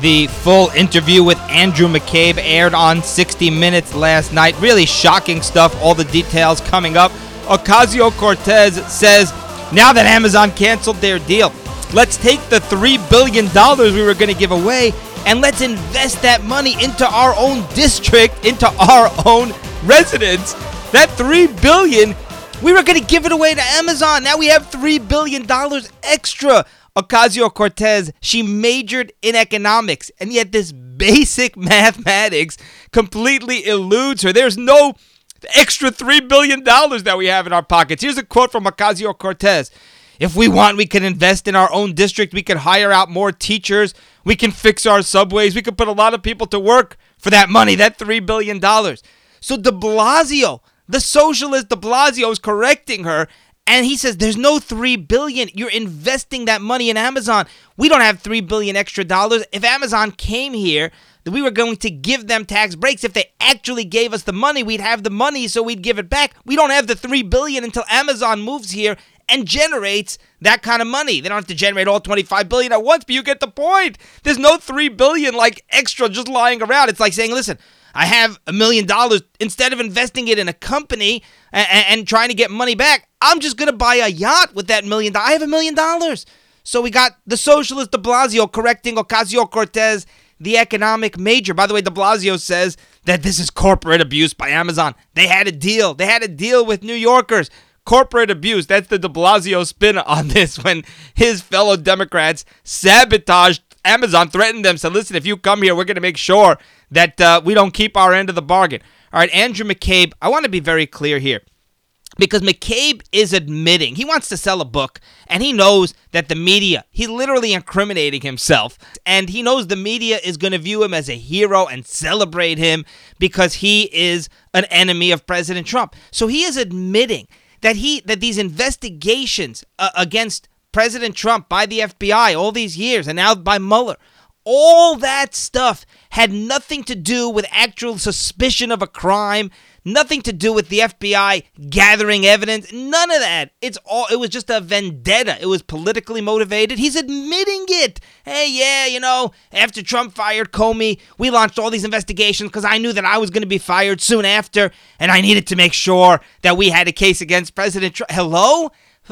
The full interview with Andrew McCabe aired on 60 Minutes last night. Really shocking stuff. All the details coming up. Ocasio Cortez says now that Amazon canceled their deal, let's take the $3 billion we were going to give away and let's invest that money into our own district, into our own residents. That 3 billion, we were going to give it away to Amazon. Now we have $3 billion extra. Ocasio Cortez, she majored in economics, and yet this basic mathematics completely eludes her. There's no extra $3 billion that we have in our pockets. Here's a quote from Ocasio Cortez. If we want, we can invest in our own district. We can hire out more teachers. We can fix our subways. We can put a lot of people to work for that money, that $3 billion. So de Blasio, the socialist de Blasio, is correcting her and he says there's no 3 billion. You're investing that money in Amazon. We don't have 3 billion extra dollars. If Amazon came here, that we were going to give them tax breaks. If they actually gave us the money, we'd have the money so we'd give it back. We don't have the 3 billion until Amazon moves here and generates that kind of money. They don't have to generate all 25 billion at once, but you get the point. There's no 3 billion like extra just lying around. It's like saying, "Listen, I have a million dollars. Instead of investing it in a company and, and trying to get money back, I'm just going to buy a yacht with that million dollars. I have a million dollars. So we got the socialist de Blasio correcting Ocasio Cortez, the economic major. By the way, de Blasio says that this is corporate abuse by Amazon. They had a deal. They had a deal with New Yorkers. Corporate abuse. That's the de Blasio spin on this when his fellow Democrats sabotaged Amazon, threatened them, said, listen, if you come here, we're going to make sure that uh, we don't keep our end of the bargain. All right, Andrew McCabe, I want to be very clear here because McCabe is admitting he wants to sell a book and he knows that the media, he's literally incriminating himself, and he knows the media is going to view him as a hero and celebrate him because he is an enemy of President Trump. So he is admitting that he that these investigations uh, against President Trump by the FBI all these years and now by Mueller all that stuff had nothing to do with actual suspicion of a crime, nothing to do with the FBI gathering evidence, none of that. It's all it was just a vendetta. It was politically motivated. He's admitting it. Hey, yeah, you know, after Trump fired Comey, we launched all these investigations cuz I knew that I was going to be fired soon after and I needed to make sure that we had a case against President Trump. Hello?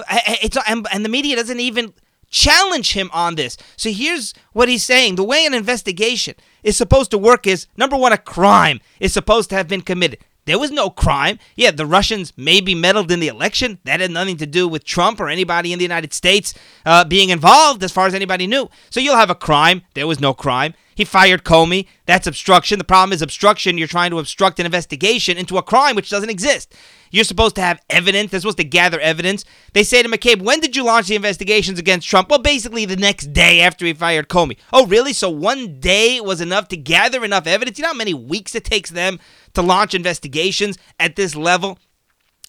It's and, and the media doesn't even challenge him on this. So here's what he's saying. The way an investigation is supposed to work is number one, a crime is supposed to have been committed. There was no crime. Yeah, the Russians maybe meddled in the election. That had nothing to do with Trump or anybody in the United States uh, being involved, as far as anybody knew. So you'll have a crime. There was no crime. He fired Comey. That's obstruction. The problem is obstruction. You're trying to obstruct an investigation into a crime which doesn't exist. You're supposed to have evidence. They're supposed to gather evidence. They say to McCabe, when did you launch the investigations against Trump? Well, basically the next day after he fired Comey. Oh, really? So one day was enough to gather enough evidence? You know how many weeks it takes them to launch investigations at this level?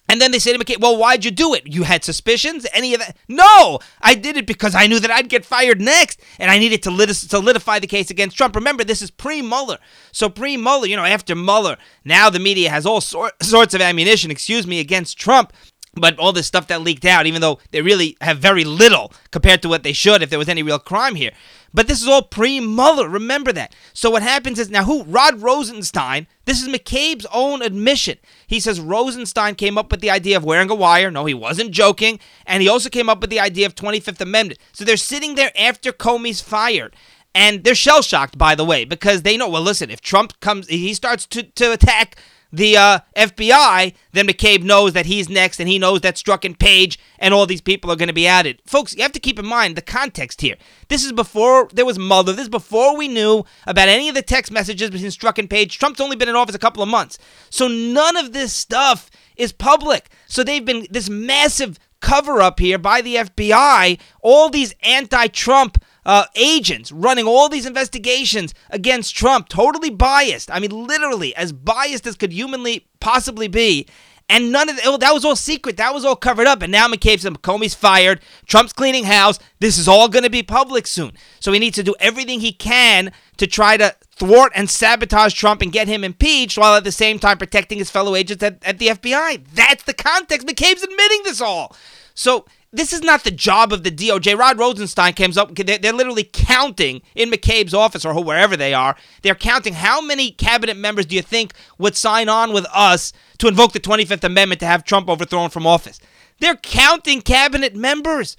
And then they say to McCabe, well, why'd you do it? You had suspicions? Any of that? No! I did it because I knew that I'd get fired next, and I needed to solidify the case against Trump. Remember, this is pre Mueller. So, pre Mueller, you know, after Mueller, now the media has all sor- sorts of ammunition, excuse me, against Trump. But all this stuff that leaked out, even though they really have very little compared to what they should if there was any real crime here. But this is all pre Mueller. Remember that. So what happens is now who? Rod Rosenstein. This is McCabe's own admission. He says Rosenstein came up with the idea of wearing a wire. No, he wasn't joking. And he also came up with the idea of 25th Amendment. So they're sitting there after Comey's fired. And they're shell shocked, by the way, because they know, well, listen, if Trump comes, he starts to, to attack the uh, FBI, then McCabe knows that he's next, and he knows that Strzok and Page and all these people are going to be added. Folks, you have to keep in mind the context here. This is before there was Mueller. This is before we knew about any of the text messages between Strzok and Page. Trump's only been in office a couple of months, so none of this stuff is public. So they've been this massive cover up here by the FBI. All these anti-Trump uh, agents running all these investigations against Trump, totally biased. I mean, literally as biased as could humanly possibly be. And none of the, that was all secret. That was all covered up. And now McCabe said Comey's fired. Trump's cleaning house. This is all going to be public soon. So he needs to do everything he can to try to thwart and sabotage Trump and get him impeached while at the same time protecting his fellow agents at, at the FBI. That's the context. McCabe's admitting this all. So this is not the job of the DOJ. Rod Rosenstein comes up, they're, literally counting in McCabe's office or wherever they are. They're counting how many cabinet members do you think would sign on with us to invoke the 25th Amendment to have Trump overthrown from office? They're counting cabinet members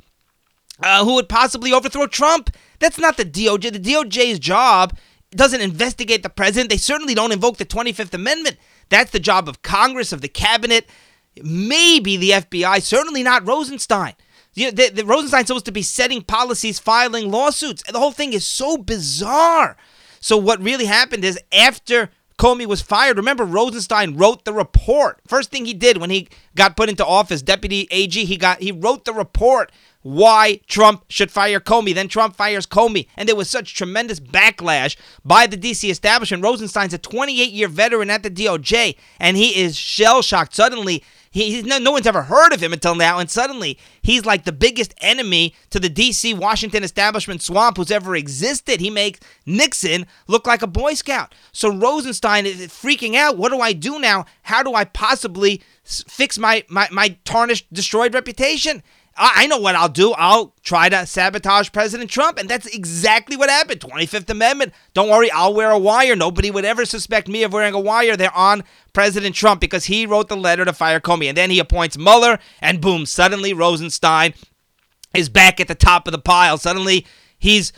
uh, who would possibly overthrow Trump. That's not the DOJ. The DOJ's job doesn't investigate the president. They certainly don't invoke the 25th Amendment. That's the job of Congress, of the cabinet, maybe the FBI, certainly not Rosenstein. You know, the, the Rosenstein's supposed to be setting policies, filing lawsuits. The whole thing is so bizarre. So what really happened is after Comey was fired, remember Rosenstein wrote the report. First thing he did when he got put into office, deputy AG, he got he wrote the report why Trump should fire Comey. Then Trump fires Comey. And there was such tremendous backlash by the DC establishment. Rosenstein's a 28 year veteran at the DOJ, and he is shell shocked. Suddenly, no, no one's ever heard of him until now, and suddenly he's like the biggest enemy to the D.C. Washington establishment swamp who's ever existed. He makes Nixon look like a Boy Scout. So Rosenstein is freaking out. What do I do now? How do I possibly fix my, my, my tarnished, destroyed reputation? I know what I'll do. I'll try to sabotage President Trump. And that's exactly what happened. 25th Amendment. Don't worry, I'll wear a wire. Nobody would ever suspect me of wearing a wire. They're on President Trump because he wrote the letter to fire Comey. And then he appoints Mueller, and boom, suddenly Rosenstein is back at the top of the pile. Suddenly he's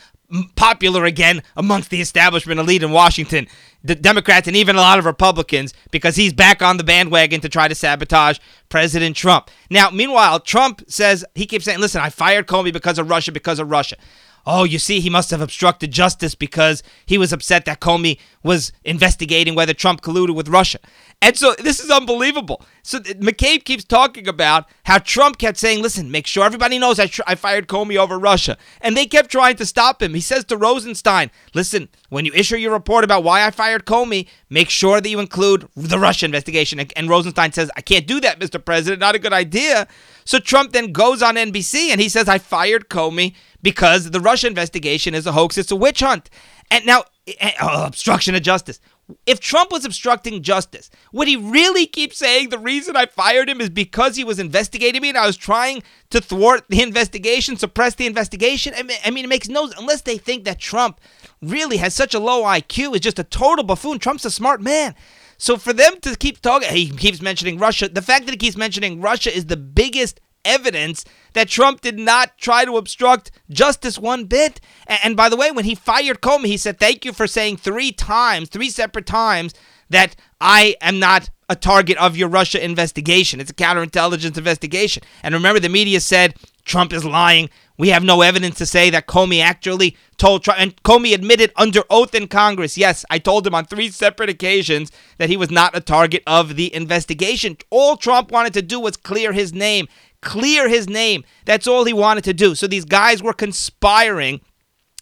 popular again amongst the establishment elite in Washington, the Democrats, and even a lot of Republicans, because he's back on the bandwagon to try to sabotage President Trump. Now, meanwhile, Trump says he keeps saying, listen, I fired Comey because of Russia, because of Russia. Oh, you see, he must have obstructed justice because he was upset that Comey was investigating whether Trump colluded with Russia. And so this is unbelievable. So McCabe keeps talking about how Trump kept saying, listen, make sure everybody knows I, tr- I fired Comey over Russia. And they kept trying to stop him. He says to Rosenstein, listen, when you issue your report about why I fired Comey, make sure that you include the Russia investigation. And, and Rosenstein says, I can't do that, Mr. President. Not a good idea. So Trump then goes on NBC and he says, I fired Comey because the Russia investigation is a hoax. It's a witch hunt. And now, eh, eh, oh, obstruction of justice. If Trump was obstructing justice, would he really keep saying the reason I fired him is because he was investigating me and I was trying to thwart the investigation, suppress the investigation? I mean, I mean, it makes no unless they think that Trump really has such a low IQ, is just a total buffoon. Trump's a smart man. So for them to keep talking, he keeps mentioning Russia. The fact that he keeps mentioning Russia is the biggest evidence that Trump did not try to obstruct justice one bit. And, by the way, when he fired Comey, he said, Thank you for saying three times, three separate times, that I am not a target of your Russia investigation. It's a counterintelligence investigation. And remember, the media said Trump is lying. We have no evidence to say that Comey actually told Trump. And Comey admitted under oath in Congress, yes, I told him on three separate occasions that he was not a target of the investigation. All Trump wanted to do was clear his name clear his name. That's all he wanted to do. So these guys were conspiring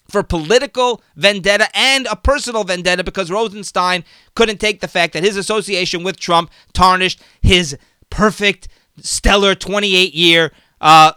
for political vendetta and a personal vendetta because Rosenstein couldn't take the fact that his association with Trump tarnished his perfect, stellar 28 year uh,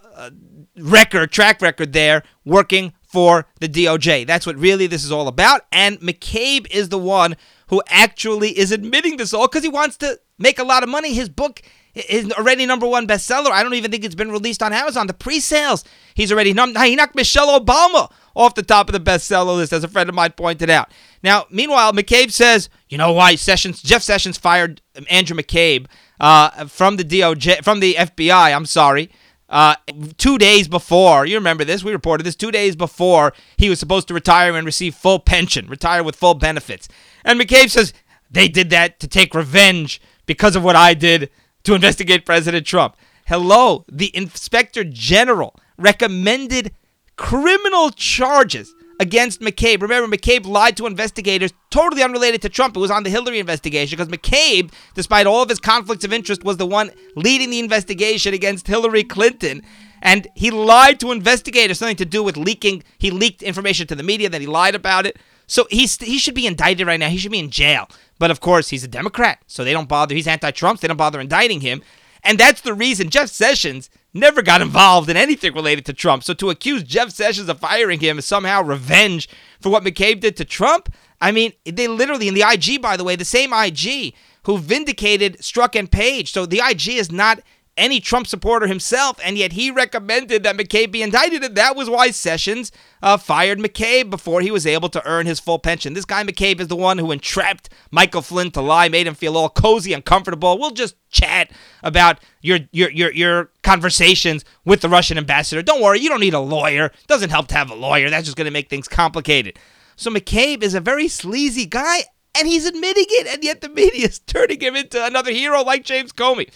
record, track record there, working for the DOJ. That's what really this is all about. And McCabe is the one who actually is admitting this all because he wants to make a lot of money. His book is already number one bestseller. I don't even think it's been released on Amazon. The pre-sales, he's already num- he knocked Michelle Obama off the top of the bestseller list, as a friend of mine pointed out. Now, meanwhile, McCabe says, you know why Sessions, Jeff Sessions fired Andrew McCabe uh, from the DOJ, from the FBI. I'm sorry. Uh, two days before, you remember this, we reported this two days before he was supposed to retire and receive full pension, retire with full benefits. And McCabe says they did that to take revenge because of what I did to investigate President Trump. Hello, the inspector general recommended criminal charges against McCabe. Remember, McCabe lied to investigators totally unrelated to Trump. It was on the Hillary investigation because McCabe, despite all of his conflicts of interest, was the one leading the investigation against Hillary Clinton. And he lied to investigators, something to do with leaking. He leaked information to the media, then he lied about it. So he's, he should be indicted right now. He should be in jail. But of course, he's a Democrat, so they don't bother. He's anti Trump, so they don't bother indicting him. And that's the reason Jeff Sessions never got involved in anything related to Trump. So to accuse Jeff Sessions of firing him is somehow revenge for what McCabe did to Trump. I mean, they literally, in the IG, by the way, the same IG who vindicated Strzok and Page. So the IG is not any Trump supporter himself, and yet he recommended that McCabe be indicted, and that was why Sessions uh, fired McCabe before he was able to earn his full pension. This guy McCabe is the one who entrapped Michael Flynn to lie, made him feel all cozy and comfortable. We'll just chat about your your your your conversations with the Russian ambassador. Don't worry, you don't need a lawyer. Doesn't help to have a lawyer. That's just going to make things complicated. So McCabe is a very sleazy guy, and he's admitting it, and yet the media is turning him into another hero like James Comey.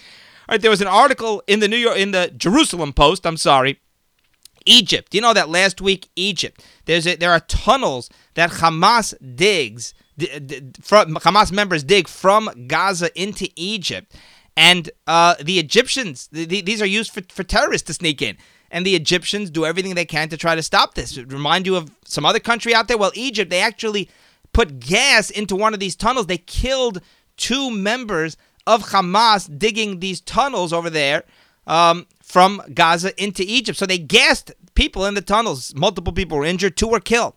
Right, there was an article in the New York in the Jerusalem Post. I'm sorry. Egypt. You know that last week Egypt. There's a, there are tunnels that Hamas digs d- d- from Hamas members dig from Gaza into Egypt, and uh, the Egyptians the, these are used for, for terrorists to sneak in. And the Egyptians do everything they can to try to stop this. Remind you of some other country out there? Well, Egypt, they actually put gas into one of these tunnels. They killed two members of Hamas digging these tunnels over there um, from Gaza into Egypt. So they gassed people in the tunnels. Multiple people were injured, two were killed.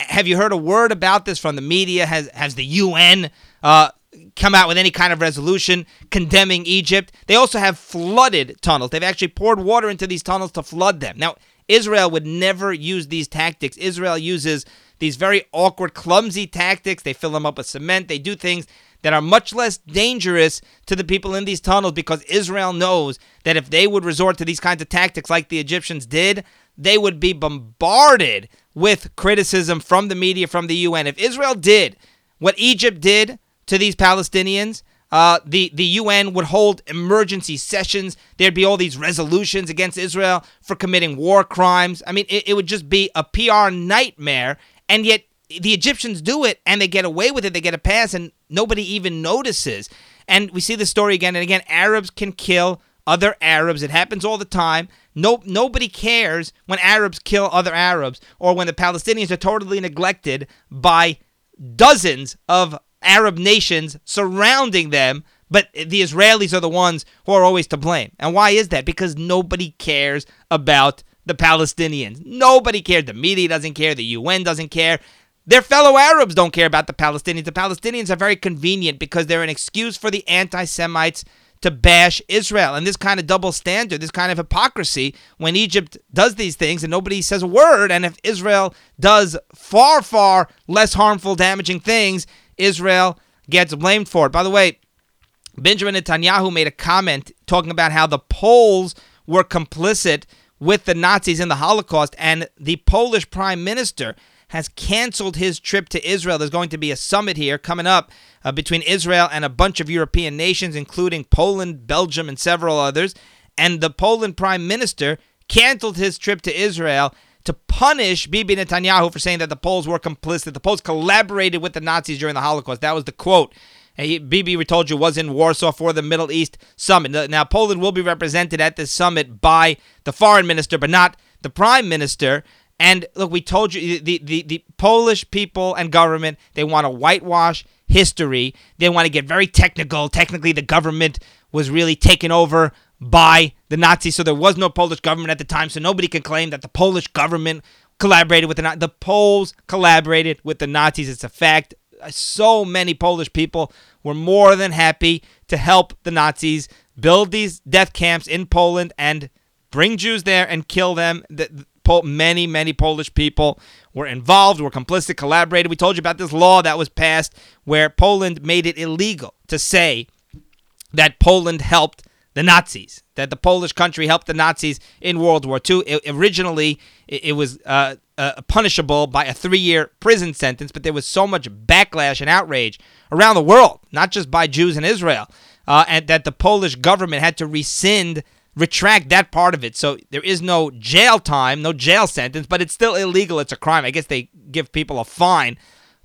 Have you heard a word about this from the media? Has has the UN uh, come out with any kind of resolution condemning Egypt? They also have flooded tunnels. They've actually poured water into these tunnels to flood them. Now, Israel would never use these tactics. Israel uses these very awkward, clumsy tactics. They fill them up with cement. They do things that are much less dangerous to the people in these tunnels because Israel knows that if they would resort to these kinds of tactics like the Egyptians did, they would be bombarded with criticism from the media, from the UN. If Israel did what Egypt did to these Palestinians, uh, the, the UN would hold emergency sessions. There'd be all these resolutions against Israel for committing war crimes. I mean, it, it would just be a PR nightmare. And yet, the Egyptians do it and they get away with it. They get a pass and nobody even notices. And we see the story again and again. Arabs can kill other Arabs. It happens all the time. No, nobody cares when Arabs kill other Arabs or when the Palestinians are totally neglected by dozens of Arab nations surrounding them. But the Israelis are the ones who are always to blame. And why is that? Because nobody cares about the Palestinians. Nobody cares. The media doesn't care. The UN doesn't care. Their fellow Arabs don't care about the Palestinians. The Palestinians are very convenient because they're an excuse for the anti Semites to bash Israel. And this kind of double standard, this kind of hypocrisy, when Egypt does these things and nobody says a word, and if Israel does far, far less harmful, damaging things, Israel gets blamed for it. By the way, Benjamin Netanyahu made a comment talking about how the Poles were complicit with the Nazis in the Holocaust, and the Polish prime minister has canceled his trip to Israel. There's going to be a summit here coming up uh, between Israel and a bunch of European nations, including Poland, Belgium, and several others. And the Poland prime minister canceled his trip to Israel to punish Bibi Netanyahu for saying that the Poles were complicit. The Poles collaborated with the Nazis during the Holocaust. That was the quote. He, Bibi, we told you, was in Warsaw for the Middle East Summit. Now, Poland will be represented at this summit by the foreign minister, but not the prime minister. And look, we told you the, the, the Polish people and government, they want to whitewash history. They want to get very technical. Technically, the government was really taken over by the Nazis, so there was no Polish government at the time, so nobody can claim that the Polish government collaborated with the. The Poles collaborated with the Nazis. It's a fact. Uh, so many Polish people were more than happy to help the Nazis build these death camps in Poland and bring Jews there and kill them. The, many, many Polish people were involved, were complicit, collaborated. We told you about this law that was passed where Poland made it illegal to say that Poland helped the Nazis, that the Polish country helped the Nazis in World War II. It, originally, it, it was uh, uh, punishable by a three year prison sentence, but there was so much backlash and outrage around the world, not just by Jews in Israel, uh, and that the Polish government had to rescind retract that part of it. So there is no jail time, no jail sentence, but it's still illegal. It's a crime. I guess they give people a fine,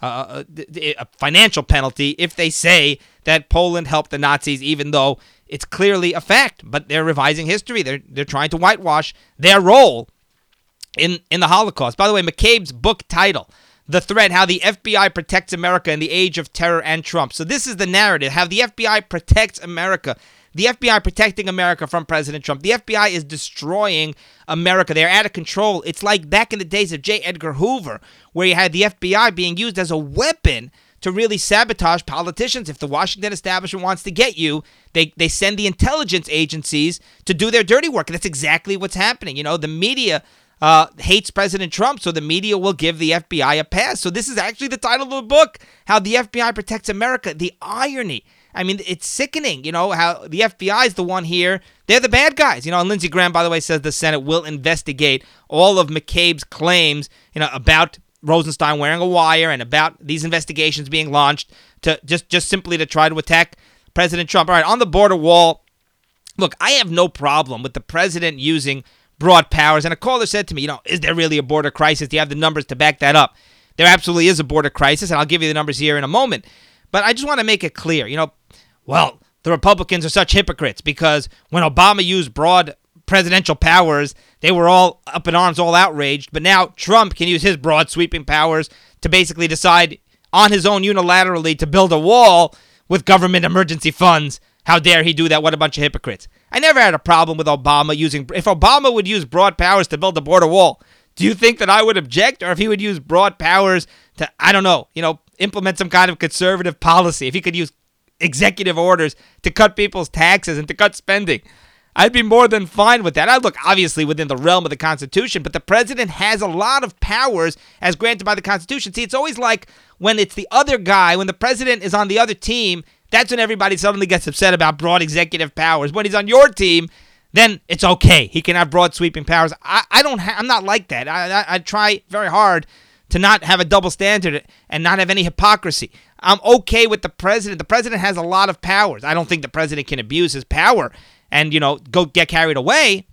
uh, a, a financial penalty, if they say that Poland helped the Nazis, even though it's clearly a fact. But they're revising history. They're they're trying to whitewash their role in in the Holocaust. By the way, McCabe's book title. The threat, how the FBI protects America in the age of terror and Trump. So, this is the narrative how the FBI protects America the FBI protecting America from President Trump. The FBI is destroying America. They're out of control. It's like back in the days of J. Edgar Hoover, where you had the FBI being used as a weapon to really sabotage politicians. If the Washington establishment wants to get you, they, they send the intelligence agencies to do their dirty work. And that's exactly what's happening. You know, the media uh, hates President Trump, so the media will give the FBI a pass. So this is actually the title of the book How the FBI Protects America. The irony. I mean, it's sickening, you know, how the FBI is the one here. They're the bad guys. You know, and Lindsey Graham, by the way, says the Senate will investigate all of McCabe's claims, you know, about Rosenstein wearing a wire and about these investigations being launched to just just simply to try to attack President Trump. All right, on the border wall, look, I have no problem with the president using broad powers. And a caller said to me, you know, is there really a border crisis? Do you have the numbers to back that up? There absolutely is a border crisis, and I'll give you the numbers here in a moment. But I just want to make it clear, you know, well, the Republicans are such hypocrites because when Obama used broad presidential powers, they were all up in arms, all outraged. But now Trump can use his broad sweeping powers to basically decide on his own unilaterally to build a wall with government emergency funds. How dare he do that? What a bunch of hypocrites. I never had a problem with Obama using. If Obama would use broad powers to build a border wall, do you think that I would object? Or if he would use broad powers to, I don't know, you know, implement some kind of conservative policy, if he could use executive orders to cut people's taxes and to cut spending, I'd be more than fine with that. I look obviously within the realm of the Constitution, but the president has a lot of powers as granted by the Constitution. See, it's always like when it's the other guy, when the president is on the other team, that's when everybody suddenly gets upset about broad executive powers. When he's on your team, then it's okay. He can have broad sweeping powers. I, I don't. Ha- I'm not like that. I, I, I try very hard to not have a double standard and not have any hypocrisy. I'm okay with the president. The president has a lot of powers. I don't think the president can abuse his power and, you know, go get carried away.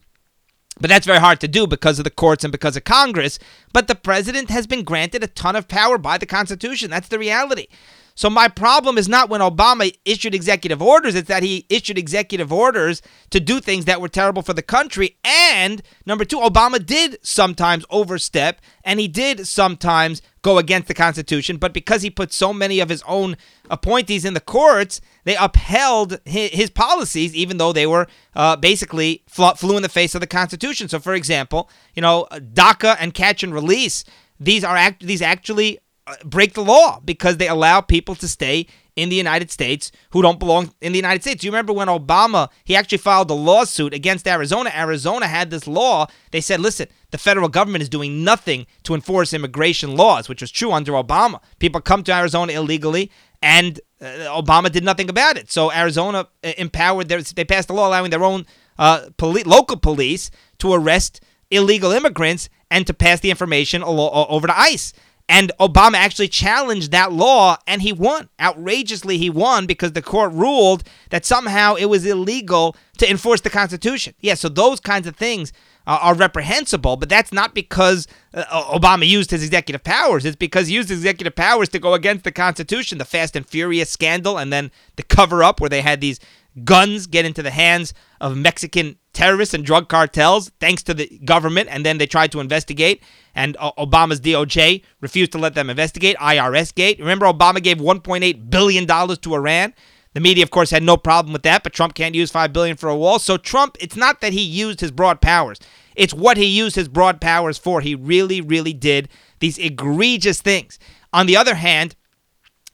But that's very hard to do because of the courts and because of Congress. But the president has been granted a ton of power by the Constitution. That's the reality. So my problem is not when Obama issued executive orders, it's that he issued executive orders to do things that were terrible for the country. And number two, Obama did sometimes overstep and he did sometimes go against the Constitution. But because he put so many of his own appointees in the courts, they upheld his, policies, even though they were uh, basically flew in the face of the Constitution. So, for example, you know, DACA and catch and release. These are act- these actually break the law because they allow people to stay in the United States who don't belong in the United States. You remember when Obama, he actually filed a lawsuit against Arizona. Arizona had this law. They said, listen, the federal government is doing nothing to enforce immigration laws, which was true under Obama. People come to Arizona illegally, and uh, Obama did nothing about it. So Arizona uh, empowered their, they passed a law allowing their own uh, poli- local police to arrest illegal immigrants and to pass the information over to ICE. And Obama actually challenged that law and he won. Outrageously, he won because the court ruled that somehow it was illegal to enforce the Constitution. Yeah, so those kinds of things uh, are reprehensible, but that's not because uh, Obama used his executive powers. It's because he used executive powers to go against the Constitution, the Fast and Furious scandal, and then the cover up where they had these guns get into the hands of Mexican terrorists and drug cartels thanks to the government, and then they tried to investigate, and uh, Obama's DOJ refused to let them investigate. IRS gate. Remember, Obama gave 1.8 billion dollars to Iran. The media, of course, had no problem with that, but Trump can't use five billion for a wall. So Trump, it's not that he used his broad powers; it's what he used his broad powers for. He really, really did these egregious things. On the other hand,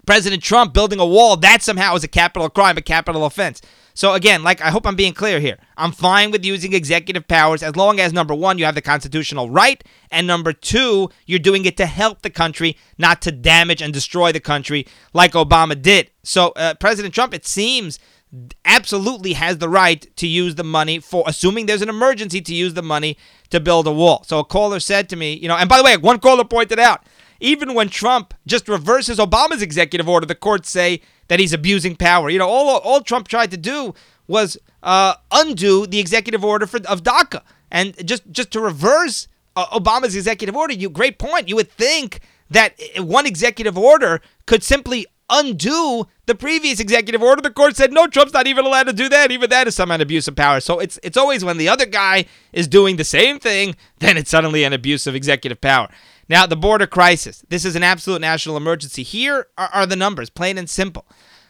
President Trump building a wall, that somehow is a capital crime, a capital offense. So again, like I hope I'm being clear here. I'm fine with using executive powers as long as number 1 you have the constitutional right and number 2 you're doing it to help the country, not to damage and destroy the country like Obama did. So uh, President Trump it seems absolutely has the right to use the money for assuming there's an emergency to use the money to build a wall. So a caller said to me, you know, and by the way, one caller pointed out even when Trump just reverses Obama's executive order, the courts say that he's abusing power. You know, all, all Trump tried to do was uh, undo the executive order for, of DACA. And just, just to reverse uh, Obama's executive order, you great point. You would think that one executive order could simply undo the previous executive order. The court said no, Trump's not even allowed to do that. Even that is some an abuse of power. So it's it's always when the other guy is doing the same thing, then it's suddenly an abuse of executive power. Now, the border crisis. This is an absolute national emergency. Here are, are the numbers, plain and simple.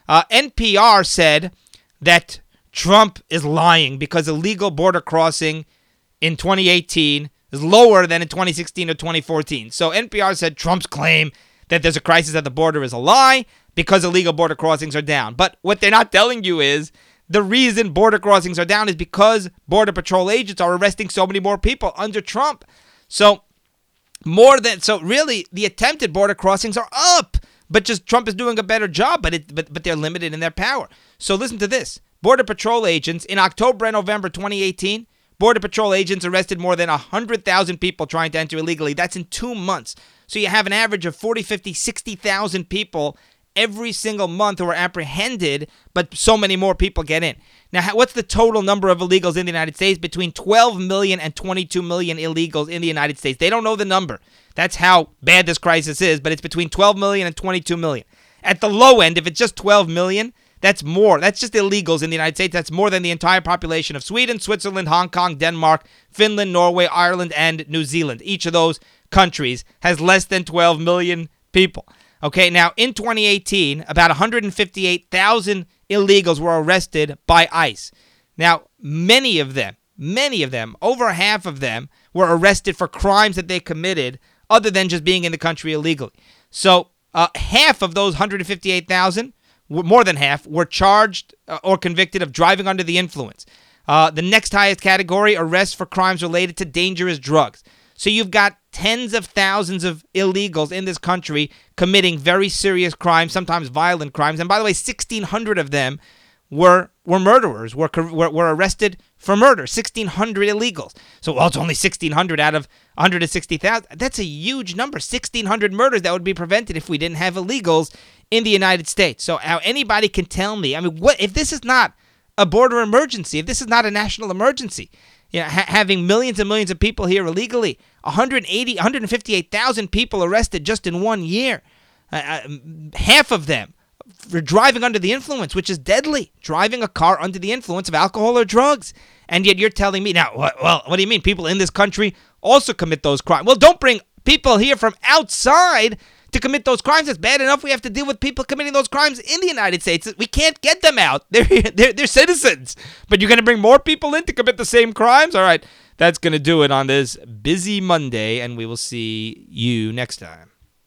Uh, NPR said that Trump is lying because illegal border crossing in 2018 is lower than in 2016 or 2014. So NPR said Trump's claim that there's a crisis at the border is a lie because illegal border crossings are down. But what they're not telling you is the reason border crossings are down is because Border Patrol agents are arresting so many more people under Trump. So, more than so really the attempted border crossings are up but just Trump is doing a better job but it but, but they're limited in their power. So listen to this. Border patrol agents in October and November 2018 border patrol agents arrested more than 100,000 people trying to enter illegally. That's in 2 months. So you have an average of 40 50 60,000 people every single month who are apprehended, but so many more people get in. Now, what's the total number of illegals in the United States? Between 12 million and 22 million illegals in the United States. They don't know the number. That's how bad this crisis is, but it's between 12 million and 22 million. At the low end, if it's just 12 million, that's more. That's just illegals in the United States. That's more than the entire population of Sweden, Switzerland, Hong Kong, Denmark, Finland, Norway, Ireland, and New Zealand. Each of those countries has less than 12 million people. Okay, now in 2018, about 158,000 illegals were arrested by ICE. Now, many of them, many of them, over half of them, were arrested for crimes that they committed other than just being in the country illegally. So, uh, half of those 158,000, more than half, were charged uh, or convicted of driving under the influence. Uh, the next highest category, arrests for crimes related to dangerous drugs. So you've got tens of thousands of illegals in this country committing very serious crimes, sometimes violent crimes. And by the way, 1,600 of them were were murderers, were, were, were arrested for murder. 1,600 illegals. So, well, it's only 1,600 out of 160,000. That's a huge number. 1,600 murders that would be prevented if we didn't have illegals in the United States. So, how anybody can tell me, I mean, what if this is not a border emergency, if this is not a national emergency, you know, ha- having millions and millions of people here illegally, 180, 158,000 people arrested just in one year. Uh, uh, half of them for driving under the influence, which is deadly. Driving a car under the influence of alcohol or drugs. And yet you're telling me now, well, what do you mean? People in this country also commit those crimes. Well, don't bring people here from outside to commit those crimes. It's bad enough we have to deal with people committing those crimes in the United States. We can't get them out. They're they're, they're citizens. But you're going to bring more people in to commit the same crimes? All right. That's going to do it on this busy Monday and we will see you next time.